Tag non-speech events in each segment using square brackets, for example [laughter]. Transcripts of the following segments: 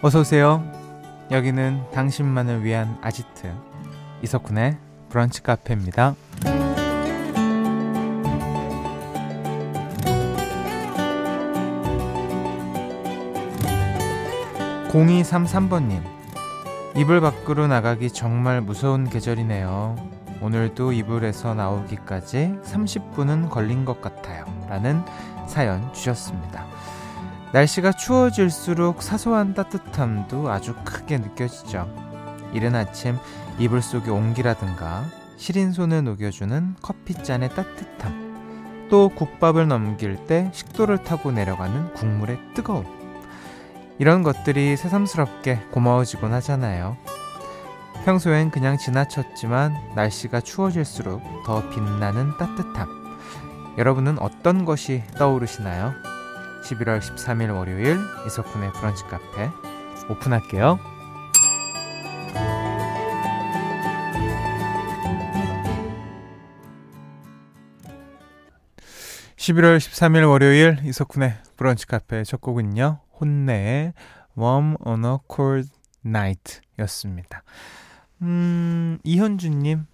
어서 오세요. 여기는 당신만을 위한 아지트 이석훈의 브런치 카페입니다. 0233번님 이불 밖으로 나가기 정말 무서운 계절이네요. 오늘도 이불에서 나오기까지 30분은 걸린 것 같아요. 라는 사연 주셨습니다. 날씨가 추워질수록 사소한 따뜻함도 아주 크게 느껴지죠. 이른 아침 이불 속의 온기라든가 시린 손을 녹여주는 커피잔의 따뜻함, 또 국밥을 넘길 때 식도를 타고 내려가는 국물의 뜨거움. 이런 것들이 새삼스럽게 고마워지곤 하잖아요. 평소엔 그냥 지나쳤지만 날씨가 추워질수록 더 빛나는 따뜻함. 여러분은 어떤 것이 떠오르시나요? 11월 13일 월요일 이석훈의 브런치 카페 오픈할게요. 11월 13일 월요일 이석훈의 브런치 카페 첫 곡은요. 혼내의 Warm on a Cold Night 였습니다. 음, 이현주님,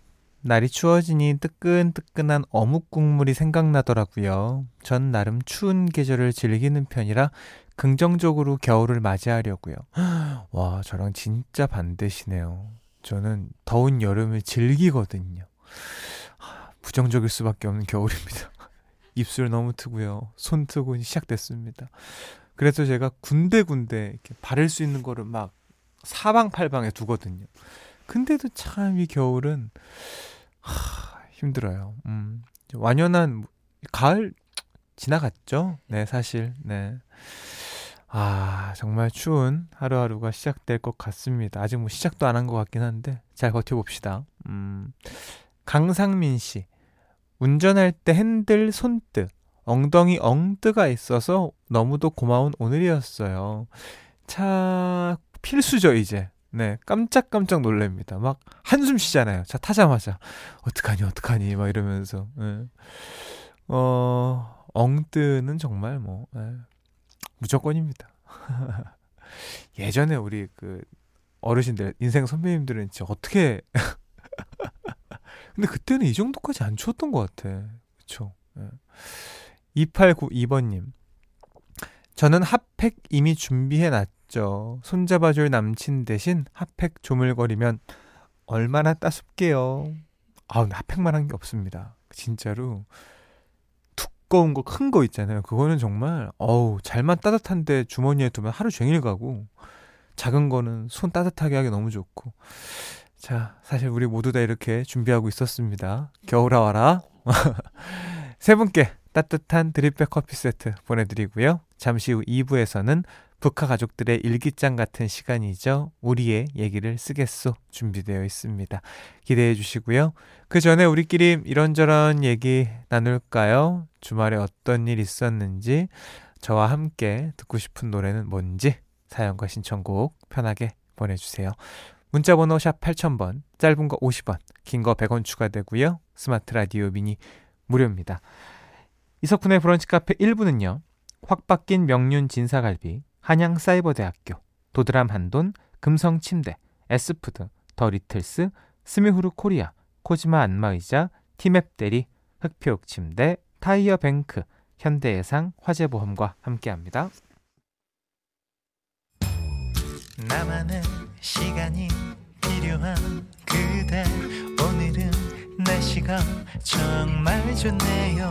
날이 추워지니 뜨끈뜨끈한 어묵 국물이 생각나더라고요. 전 나름 추운 계절을 즐기는 편이라 긍정적으로 겨울을 맞이하려고요. [gasps] 와, 저랑 진짜 반대시네요. 저는 더운 여름을 즐기거든요. 부정적일 수밖에 없는 겨울입니다. [laughs] 입술 너무 트고요. 손 트고 시작됐습니다. 그래서 제가 군데군데 이렇게 바를 수 있는 거를 막 사방팔방에 두거든요. 근데도 참 이 겨울은 하, 힘들어요. 음. 완연한 가을 지나갔죠? 네, 사실. 네. 아, 정말 추운 하루하루가 시작될 것 같습니다. 아직 뭐 시작도 안 한 것 같긴 한데 잘 버텨봅시다. 음. 강상민 씨. 운전할 때 핸들 손뜨, 엉덩이 엉뜨가 있어서 너무도 고마운 오늘이었어요. 차 필수죠, 이제. 네, 깜짝깜짝 놀랍니다. 막 한숨 쉬잖아요. 자, 타자마자. 어떡하니, 어떡하니, 막 이러면서. 네. 어, 엉뜨는 정말 뭐, 네. 무조건입니다. [laughs] 예전에 우리 그 어르신들, 인생 선배님들은 진짜 어떻게. [laughs] 근데 그때는 이 정도까지 안 추웠던 것 같아. 그쵸. 네. 2892번님. 저는 핫팩 이미 준비해 놨 있죠. 손잡아줄 남친 대신 핫팩 조물거리면 얼마나 따숩게요. 아우, 핫팩만 한 게 없습니다. 진짜로. 두꺼운 거, 큰 거 있잖아요. 그거는 정말, 어우, 잘만 따뜻한데 주머니에 두면 하루 종일 가고, 작은 거는 손 따뜻하게 하기 너무 좋고. 자, 사실 우리 모두 다 이렇게 준비하고 있었습니다. 겨울아 와라. [laughs] 세 분께 따뜻한 드립백 커피 세트 보내드리고요. 잠시 후 2부에서는 북한 가족들의 일기장 같은 시간이죠. 우리의 얘기를 쓰겠소 준비되어 있습니다. 기대해 주시고요. 그 전에 우리끼리 이런저런 얘기 나눌까요? 주말에 어떤 일 있었는지, 저와 함께 듣고 싶은 노래는 뭔지 사연과 신청곡 편하게 보내주세요. 문자번호 샵 8000번, 짧은 거 50원, 긴 거 100원 추가되고요. 스마트 라디오 미니 무료입니다. 이석훈의 브런치 카페 1부는요. 확 바뀐 명륜 진사갈비, 한양사이버대학교, 도드람 한돈, 금성침대, 에스푸드, 더 리틀스, 스미후르 코리아, 코지마 안마의자, 티맵 대리, 흑표육침대, 타이어 뱅크, 현대해상 화재보험과 함께합니다. 나만의 시간이 필요한 그대 오늘은 날씨가 정말 좋네요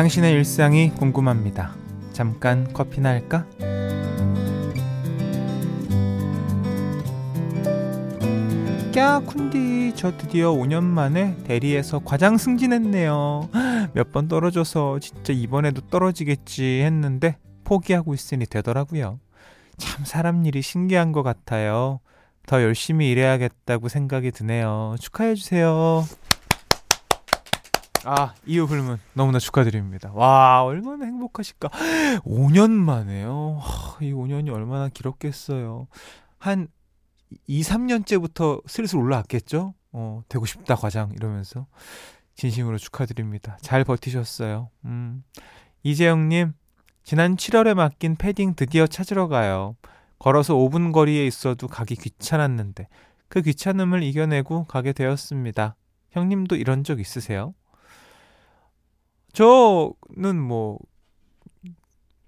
당신의 일상이 궁금합니다. 잠깐 커피나 할까? 꺄 쿤디 저 드디어 5년 만에 대리에서 과장 승진했네요. [gasps] 몇 번 떨어져서 진짜 이번에도 떨어지겠지 했는데 포기하고 있으니 되더라고요. 참 사람 일이 신기한 것 같아요. 더 열심히 일해야겠다고 생각이 드네요. 축하해주세요. 아, 이후 불문 너무나 축하드립니다. 와, 얼마나 행복하실까. [gasps] 5년 만에요. 이 5년이 얼마나 길었겠어요. 한 2, 3년째부터 슬슬 올라왔겠죠? 어, 되고 싶다, 과장. 이러면서. 진심으로 축하드립니다. 잘 버티셨어요. 음. 이재영님, 지난 7월에 맡긴 패딩 드디어 찾으러 가요. 걸어서 5분 거리에 있어도 가기 귀찮았는데, 그 귀찮음을 이겨내고 가게 되었습니다. 형님도 이런 적 있으세요? 저는 뭐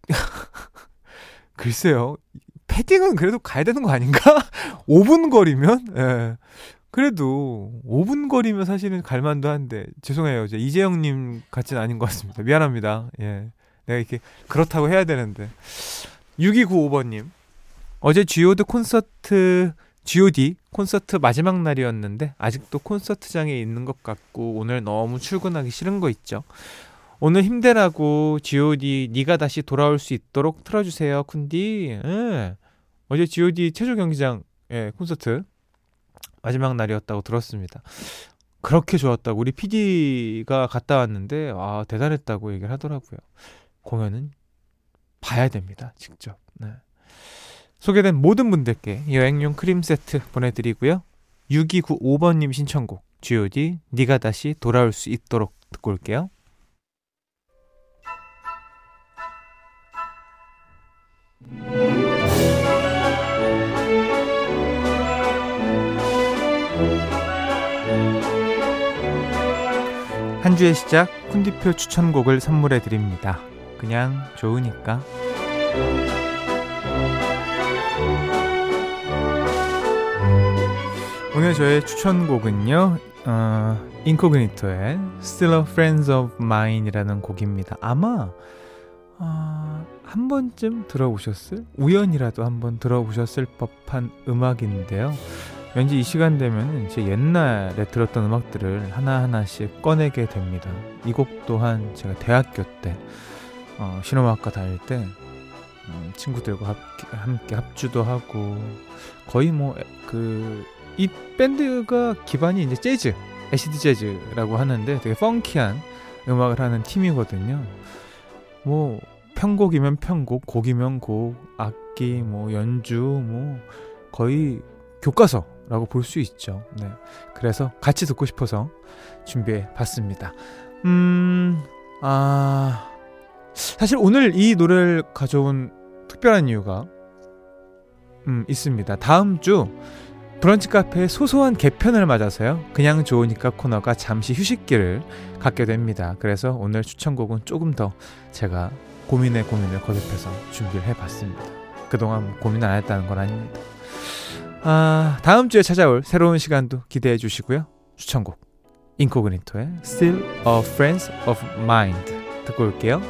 [laughs] 글쎄요. 패딩은 그래도 가야 되는 거 아닌가? [laughs] 5분 거리면? 예. 그래도 5분 거리면 사실은 갈만도 한데 죄송해요. 이제 이재영님 같지는 아닌 것 같습니다. 미안합니다. 예. 내가 이렇게 그렇다고 해야 되는데 6295번님 어제 쥐오드 콘서트 G.O.D 콘서트 마지막 날이었는데 아직도 콘서트장에 있는 것 같고 오늘 너무 출근하기 싫은 거 있죠. 오늘 힘내라고 G.O.D 네가 다시 돌아올 수 있도록 틀어주세요, 쿤디. 예. 어제 G.O.D 체조 경기장 예, 콘서트 마지막 날이었다고 들었습니다. 그렇게 좋았다고 우리 PD가 갔다 왔는데 아 대단했다고 얘기를 하더라고요. 공연은 봐야 됩니다, 직접. 네. 소개된 모든 분들께 여행용 크림 세트 보내드리고요. 6295번님 신청곡 G.O.D 네가 다시 돌아올 수 있도록 듣고 올게요. 한 주의 시작 쿤디표 추천곡을 선물해 드립니다. 그냥 좋으니까. 오늘 저의 추천곡은요, 어, 인코그니토의 Still a Friends of Mine이라는 곡입니다. 아마 어, 한 번쯤 들어보셨을? 우연이라도 한번 들어보셨을 법한 음악인데요. 왠지 이 시간 되면 제 옛날에 들었던 음악들을 하나하나씩 꺼내게 됩니다. 이 곡 또한 제가 대학교 때 어, 신호음악과 다닐 때 음, 친구들과 함께, 함께 합주도 하고 거의 뭐 그 이 밴드가 기반이 이제 재즈, 애시드 재즈라고 하는데 되게 펑키한 음악을 하는 팀이거든요. 뭐 편곡이면 편곡, 곡이면 곡, 악기, 뭐 연주, 뭐 거의 교과서라고 볼 수 있죠. 네. 그래서 같이 듣고 싶어서 준비해 봤습니다. 음, 아, 사실 오늘 이 노래를 가져온 특별한 이유가 음, 있습니다. 다음 주 브런치 카페의 소소한 개편을 맞아서요. 그냥 좋으니까 코너가 잠시 휴식기를 갖게 됩니다. 그래서 오늘 추천곡은 조금 더 제가 고민에 고민을 거듭해서 준비를 해봤습니다. 그동안 뭐 고민 안 했다는 건 아닙니다. 아, 다음 주에 찾아올 새로운 시간도 기대해 주시고요. 추천곡 인코그니토의 Still a Friends of Mind 듣고 올게요.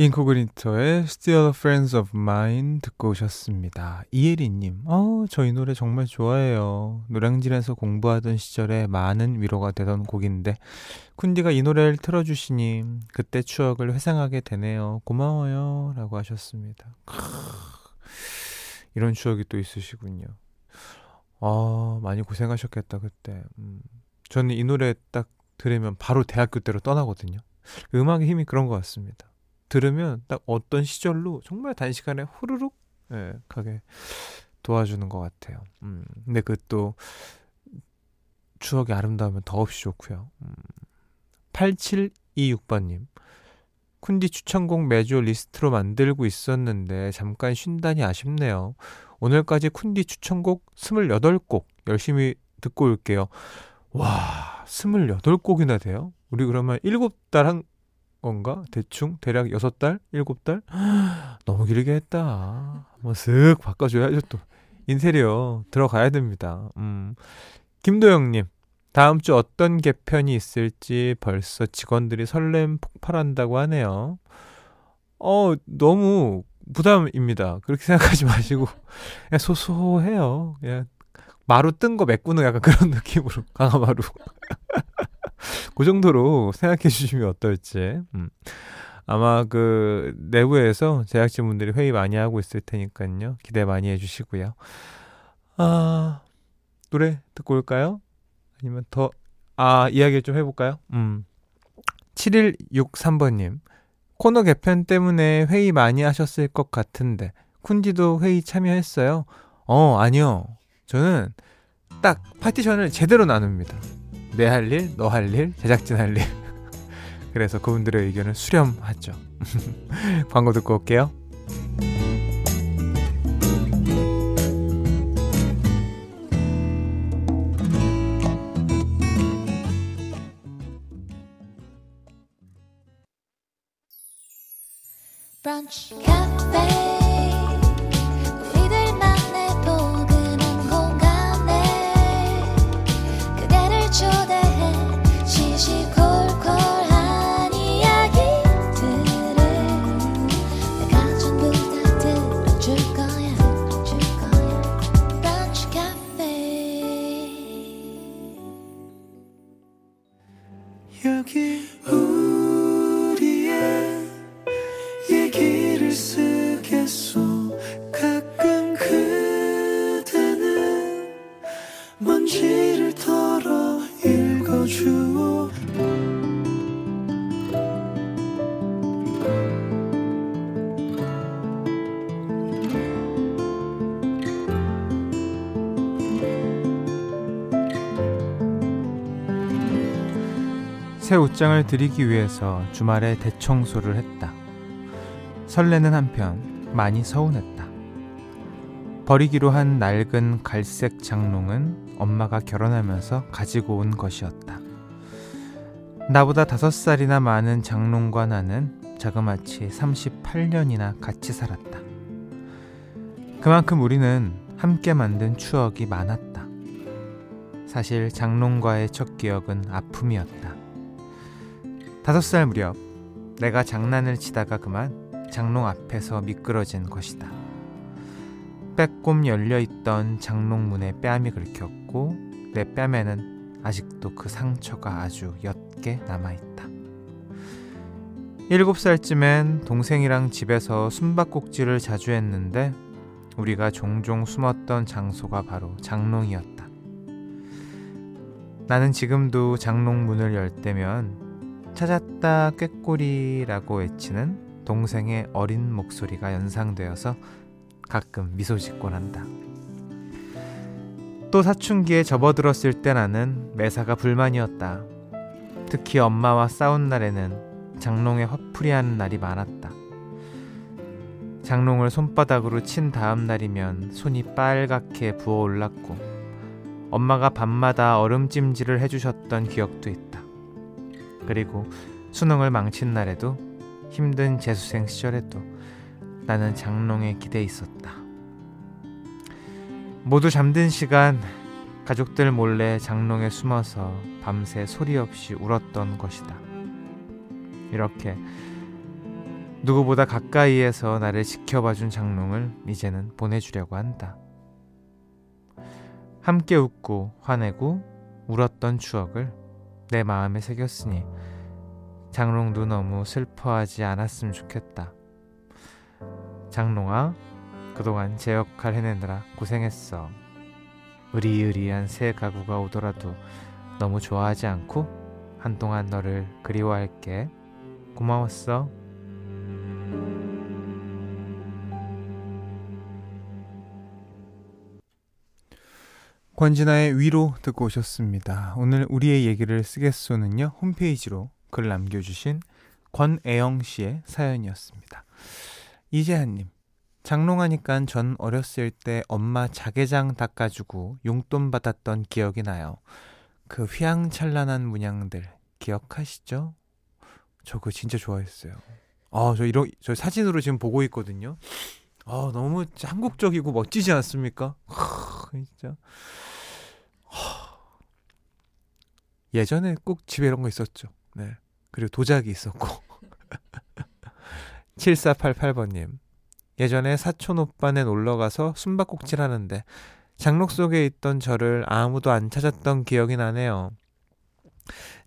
인코그니토의 Still Friends of Mine 듣고 오셨습니다. 이혜리님, 어, 저이 노래 정말 좋아해요. 노량진에서 공부하던 시절에 많은 위로가 되던 곡인데, 쿤디가 이 노래를 틀어주시니 그때 추억을 회상하게 되네요. 고마워요. 라고 하셨습니다. 크으, 이런 추억이 또 있으시군요. 아, 많이 고생하셨겠다, 그때. 음, 저는 이 노래 딱 들으면 바로 대학교 때로 떠나거든요. 음악의 힘이 그런 것 같습니다. 들으면 딱 어떤 시절로 정말 단시간에 후루룩 예, 가게 도와주는 것 같아요. 음, 근데 그 또 추억이 아름다우면 더없이 좋고요. 음, 8726번님. 쿤디 추천곡 매주 리스트로 만들고 있었는데 잠깐 쉰다니 아쉽네요. 오늘까지 쿤디 추천곡 28곡 열심히 듣고 올게요. 와, 28곡이나 돼요? 우리 그러면 7달 한 건가? 대충 대략 6달? 7달? [gasps] 너무 길게 했다. 뭐쓱 바꿔줘야죠 또. 인테리어 들어가야 됩니다. 음. 김도영님, 다음 주 어떤 개편이 있을지 벌써 직원들이 설렘 폭발한다고 하네요. 어, 너무 부담입니다. 그렇게 생각하지 마시고, [laughs] 그냥 소소해요. 그냥 마루 뜬 거 메꾸는 약간 그런 [laughs] 느낌으로 강화마루. 그 정도로 생각해 주시면 어떨지. 음. 아마 그 내부에서 제작진분들이 회의 많이 하고 있을 테니까요. 기대 많이 해주시고요. 아 노래 듣고 올까요? 아니면 더 아 이야기 좀 해볼까요? 음 7163번님 코너 개편 때문에 회의 많이 하셨을 것 같은데 쿤디도 회의 참여했어요. 어 아니요 저는 딱 파티션을 제대로 나눕니다. 내 할 일, 너 할 일, 제작진 할 일. [laughs] 그래서 그분들의 의견을 수렴하죠. [laughs] 광고 듣고 올게요. 새 옷장을 드리기 위해서 주말에 대청소를 했다. 설레는 한편 많이 서운했다. 버리기로 한 낡은 갈색 장롱은 엄마가 결혼하면서 가지고 온 것이었다. 나보다 다섯 살이나 많은 장롱과 나는 자그마치 38년이나 같이 살았다. 그만큼 우리는 함께 만든 추억이 많았다. 사실 장롱과의 첫 기억은 아픔이었다. 다섯 살 무렵 내가 장난을 치다가 그만 장롱 앞에서 미끄러진 것이다. 빼꼼 열려있던 장롱 문에 뺨이 긁혔고 내 뺨에는 아직도 그 상처가 아주 옅게 남아있다. 일곱 살쯤엔 동생이랑 집에서 숨바꼭질을 자주 했는데 우리가 종종 숨었던 장소가 바로 장롱이었다. 나는 지금도 장롱 문을 열 때면 찾았다 꾀꼬리라고 외치는 동생의 어린 목소리가 연상되어서 가끔 미소 짓곤 한다. 또 사춘기에 접어들었을 때 나는 매사가 불만이었다. 특히 엄마와 싸운 날에는 장롱에 화풀이하는 날이 많았다. 장롱을 손바닥으로 친 다음 날이면 손이 빨갛게 부어올랐고 엄마가 밤마다 얼음찜질을 해주셨던 기억도 있다. 그리고 수능을 망친 날에도 힘든 재수생 시절에도 나는 장롱에 기대 있었다. 모두 잠든 시간 가족들 몰래 장롱에 숨어서 밤새 소리 없이 울었던 것이다. 이렇게 누구보다 가까이에서 나를 지켜봐준 장롱을 이제는 보내주려고 한다. 함께 웃고 화내고 울었던 추억을 내 마음에 새겼으니 장롱도 너무 슬퍼하지 않았으면 좋겠다. 장롱아, 그동안 제 역할 해내느라 고생했어. 의리의리한 새 가구가 오더라도 너무 좋아하지 않고 한동안 너를 그리워할게. 고마웠어. 권진아의 위로 듣고 오셨습니다. 오늘 우리의 얘기를 쓰겠소는요, 홈페이지로 글 남겨주신 권애영 씨의 사연이었습니다. 이재한님, 장롱하니까 전 어렸을 때 엄마 자개장 닦아주고 용돈 받았던 기억이 나요. 그 휘황찬란한 문양들 기억하시죠? 저 그거 진짜 좋아했어요. 아, 저 이런 저 사진으로 지금 보고 있거든요. 아, 너무 한국적이고 멋지지 않습니까? 하, 진짜. 예전에 꼭 집에 이런 거 있었죠. 네. 그리고 도자기 있었고. [laughs] 7488번님. 예전에 사촌 오빠네 놀러 가서 숨바꼭질 하는데 장록 속에 있던 저를 아무도 안 찾았던 기억이 나네요.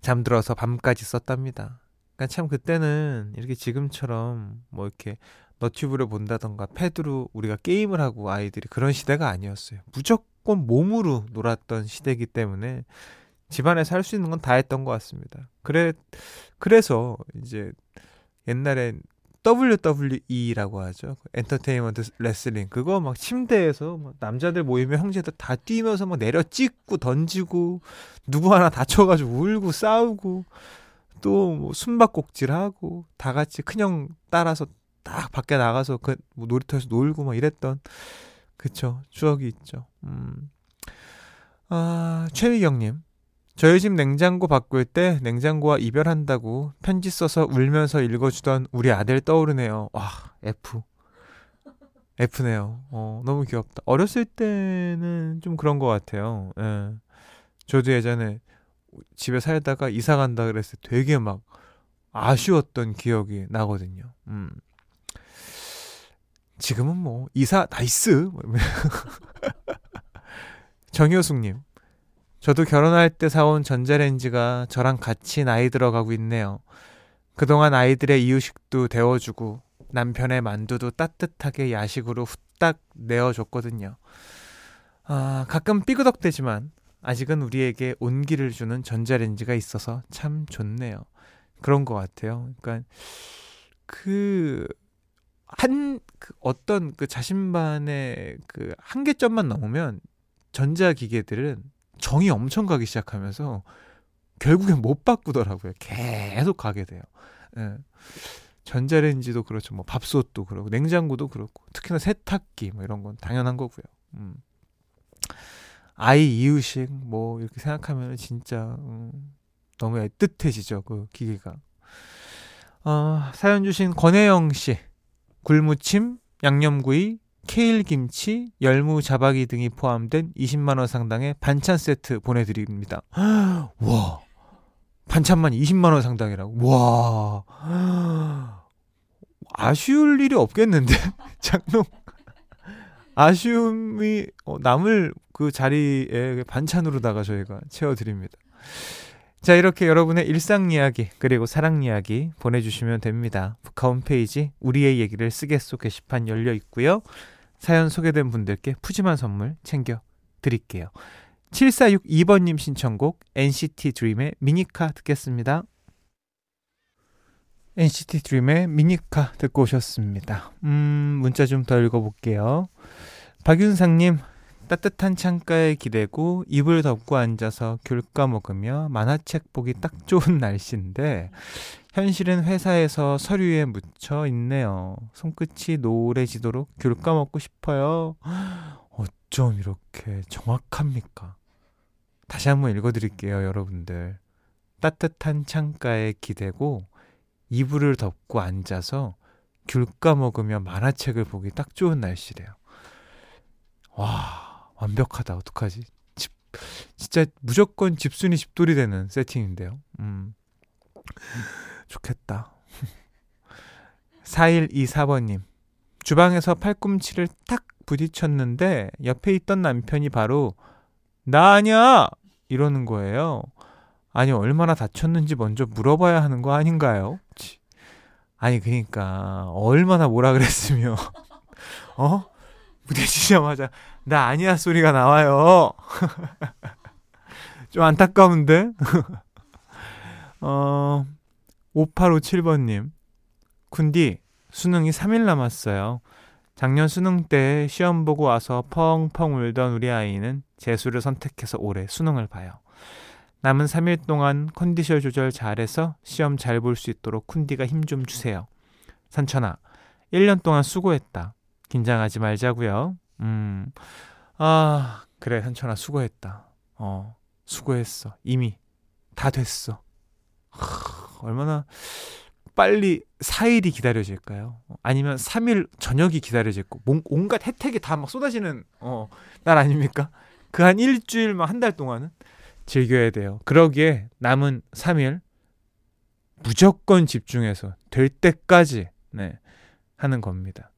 잠들어서 밤까지 썼답니다. 그러니까 참 그때는 이렇게 지금처럼 뭐 이렇게 너튜브를 본다던가 패드로 우리가 게임을 하고 아이들이 그런 시대가 아니었어요. 무조건 몸으로 놀았던 시대이기 때문에 집안에서 할 수 있는 건 다 했던 것 같습니다. 그래 그래서 이제 옛날에 WWE라고 하죠. 엔터테인먼트 레슬링. 그거 막 침대에서 막 남자들 모이면 형제들 다 뛰면서 막 내려 찍고 던지고 누구 하나 다쳐가지고 울고 싸우고 또 뭐 숨바꼭질하고 다 같이 큰형 따라서 딱 밖에 나가서 그 뭐 놀이터에서 놀고 막 이랬던 그쵸 추억이 있죠. 음. 아 최미경님 저희 집 냉장고 바꿀 때 냉장고와 이별한다고 편지 써서 울면서 읽어주던 우리 아들 떠오르네요. 와, F. F네요. 어, 너무 귀엽다. 어렸을 때는 좀 그런 것 같아요. 예. 저도 예전에 집에 살다가 이사 간다 그랬을 때 되게 막 아쉬웠던 기억이 나거든요. 음. 지금은 뭐, 이사, nice! [laughs] 정효숙님. 저도 결혼할 때 사온 전자레인지가 저랑 같이 나이 들어가고 있네요. 그동안 아이들의 이유식도 데워주고 남편의 만두도 따뜻하게 야식으로 후딱 내어줬거든요. 아, 가끔 삐그덕대지만 아직은 우리에게 온기를 주는 전자레인지가 있어서 참 좋네요. 그런 것 같아요. 그러니까 그, 한, 그 어떤 그 자신만의 그 한계점만 넘으면 전자기계들은 정이 엄청 가기 시작하면서 결국엔 못 바꾸더라고요. 계속 가게 돼요. 예. 전자레인지도 그렇죠. 뭐 밥솥도 그렇고 냉장고도 그렇고 특히나 세탁기 뭐 이런 건 당연한 거고요. 음. 아이 이유식 뭐 이렇게 생각하면 진짜 음, 너무 애틋해지죠 그 기계가. 어, 사연 주신 권혜영 씨 굴무침 양념구이 케일 김치, 열무 자박이 등이 포함된 20만 원 상당의 반찬 세트 보내 드립니다. [gasps] 와, 반찬만 20만 원 상당이라고. 와, 아쉬울 일이 없겠는데 [laughs] 장롱 아쉬움이 어, 남을 그 자리에 반찬으로다가 저희가 채워 드립니다. 자, 이렇게 여러분의 일상 이야기, 그리고 사랑 이야기 보내주시면 됩니다. 북카 홈페이지 우리의 얘기를 쓰겠소 게시판 열려 있고요. 사연 소개된 분들께 푸짐한 선물 챙겨 드릴게요. 7462번님 신청곡 NCT 드림의 미니카 듣겠습니다. NCT 드림의 미니카 듣고 오셨습니다. 음, 문자 좀 더 읽어볼게요. 박윤상님, 따뜻한 창가에 기대고 이불 덮고 앉아서 귤 까먹으며 만화책 보기 딱 좋은 [laughs] 날씨인데 현실은 회사에서 서류에 묻혀 있네요. 손끝이 노래지도록 귤 까먹고 싶어요. [gasps] 어쩜 이렇게 정확합니까? 다시 한번 읽어드릴게요, 여러분들. 따뜻한 창가에 기대고 이불을 덮고 앉아서 귤 까먹으며 만화책을 보기 딱 좋은 날씨래요. 와, 완벽하다. 어떡하지? 집, 진짜 무조건 집순이 집돌이 되는 세팅인데요. 음. 좋겠다. 4124번님. 주방에서 팔꿈치를 탁 부딪혔는데 옆에 있던 남편이 바로 나 아니야! 이러는 거예요. 아니, 얼마나 다쳤는지 먼저 물어봐야 하는 거 아닌가요? 아니, 그니까, 얼마나 뭐라 그랬으며, [laughs] 어? 부딪히자마자, 나 아니야 소리가 나와요. [laughs] 좀 안타까운데? [laughs] 어, 5857번님. 쿤디, 수능이 3일 남았어요. 작년 수능 때 시험 보고 와서 펑펑 울던 우리 아이는 재수를 선택해서 올해 수능을 봐요. 남은 3일 동안 컨디션 조절 잘해서 시험 잘 볼 수 있도록 쿤디가 힘 좀 주세요. 산천아, 1년 동안 수고했다. 긴장하지 말자고요. 음, 아, 그래, 산천아, 수고했다. 어, 수고했어. 이미 다 됐어. 얼마나 빨리 4일이 기다려질까요? 아니면 3일 저녁이 기다려질고 온갖 혜택이 다 막 쏟아지는 어, 날 아닙니까? 그 한 일주일만 한달 동안은 즐겨야 돼요. 그러기에 남은 3일 무조건 집중해서 될 때까지 네, 하는 겁니다.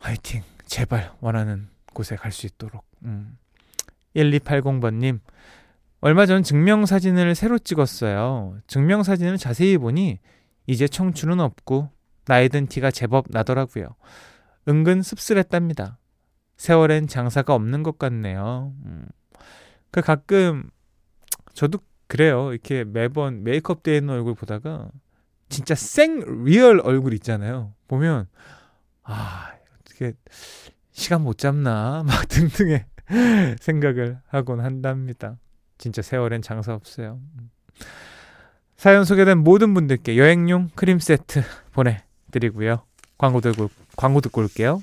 화이팅! 제발 원하는 곳에 갈 수 있도록. 음. 1280번님, 얼마 전 증명사진을 새로 찍었어요. 증명사진을 자세히 보니 이제 청춘은 없고 나이 든 티가 제법 나더라고요. 은근 씁쓸했답니다. 세월엔 장사가 없는 것 같네요. 음. 그 가끔 저도 그래요. 이렇게 매번 메이크업 되어 있는 얼굴 보다가 진짜 생 real 얼굴 있잖아요. 보면 아 어떻게 시간 못 잡나 [laughs] 막 등등의 [laughs] 생각을 하곤 한답니다. 진짜 세월엔 장사 없어요. 사연 소개된 모든 분들께 여행용 크림 세트 보내드리고요. 광고 들고 광고 듣고 올게요.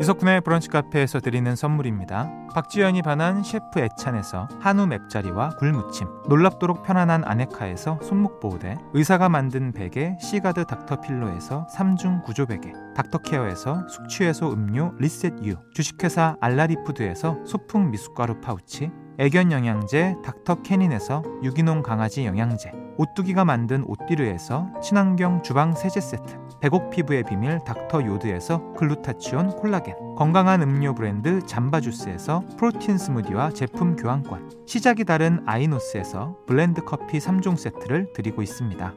이석훈의 브런치 카페에서 드리는 선물입니다. 박지현이 반한 셰프 애찬에서 한우 맵자리와 굴무침 놀랍도록 편안한 아네카에서 손목보호대 의사가 만든 베개 시가드 닥터필로에서 3중 구조베개 닥터케어에서 숙취해소 음료 리셋유 주식회사 알라리푸드에서 소풍 미숫가루 파우치 애견 영양제 닥터캐닌에서 유기농 강아지 영양제 오뚜기가 만든 오띠르에서 친환경 주방 세제 세트 백옥 피부의 비밀 닥터 요드에서 글루타치온 콜라겐 건강한 음료 브랜드 잠바주스에서 프로틴 스무디와 제품 교환권 시작이 다른 아이노스에서 블렌드 커피 3종 세트를 드리고 있습니다.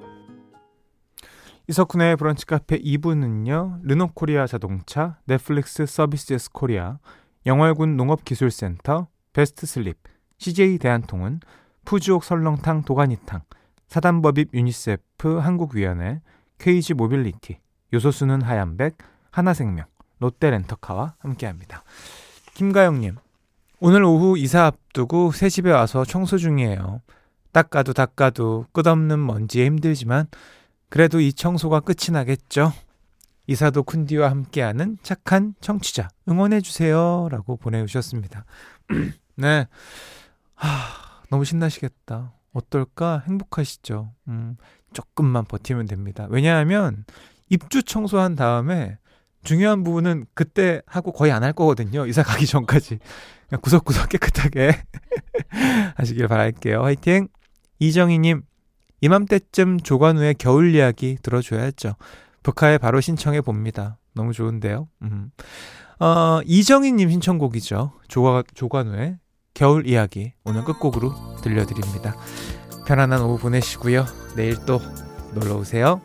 이석훈의 브런치 카페 2부는요. 르노코리아 자동차, 넷플릭스 서비시스 코리아, 영월군 농업기술센터, 베스트 슬립, CJ 대한통운, 푸주옥 설렁탕 도가니탕, 사단법인 유니세프 한국위원회, KG 모빌리티, 요소수는 하얀백, 하나생명, 롯데렌터카와 함께합니다. 김가영님, 오늘 오후 이사 앞두고 새 집에 와서 청소 중이에요. 닦아도 닦아도 끝없는 먼지에 힘들지만 그래도 이 청소가 끝이 나겠죠. 이사도 쿤디와 함께하는 착한 청취자 응원해주세요. 라고 보내주셨습니다. [clears throat] 네. 하, 너무 신나시겠다. 어떨까? 행복하시죠? 음, 조금만 버티면 됩니다. 왜냐하면 입주 청소한 다음에 중요한 부분은 그때 하고 거의 안 할 거거든요. 이사 가기 전까지. 그냥 구석구석 깨끗하게 [laughs] 하시길 바랄게요. 화이팅! 이정희님, 이맘때쯤 조관우의 겨울 이야기 들어줘야죠. 북하에 바로 신청해 봅니다. 너무 좋은데요. 음. 어, 이정희님 신청곡이죠. 조가, 조관우의 겨울 이야기 오늘 끝곡으로 들려드립니다. 편안한 오후 보내시고요. 내일 또 놀러 오세요.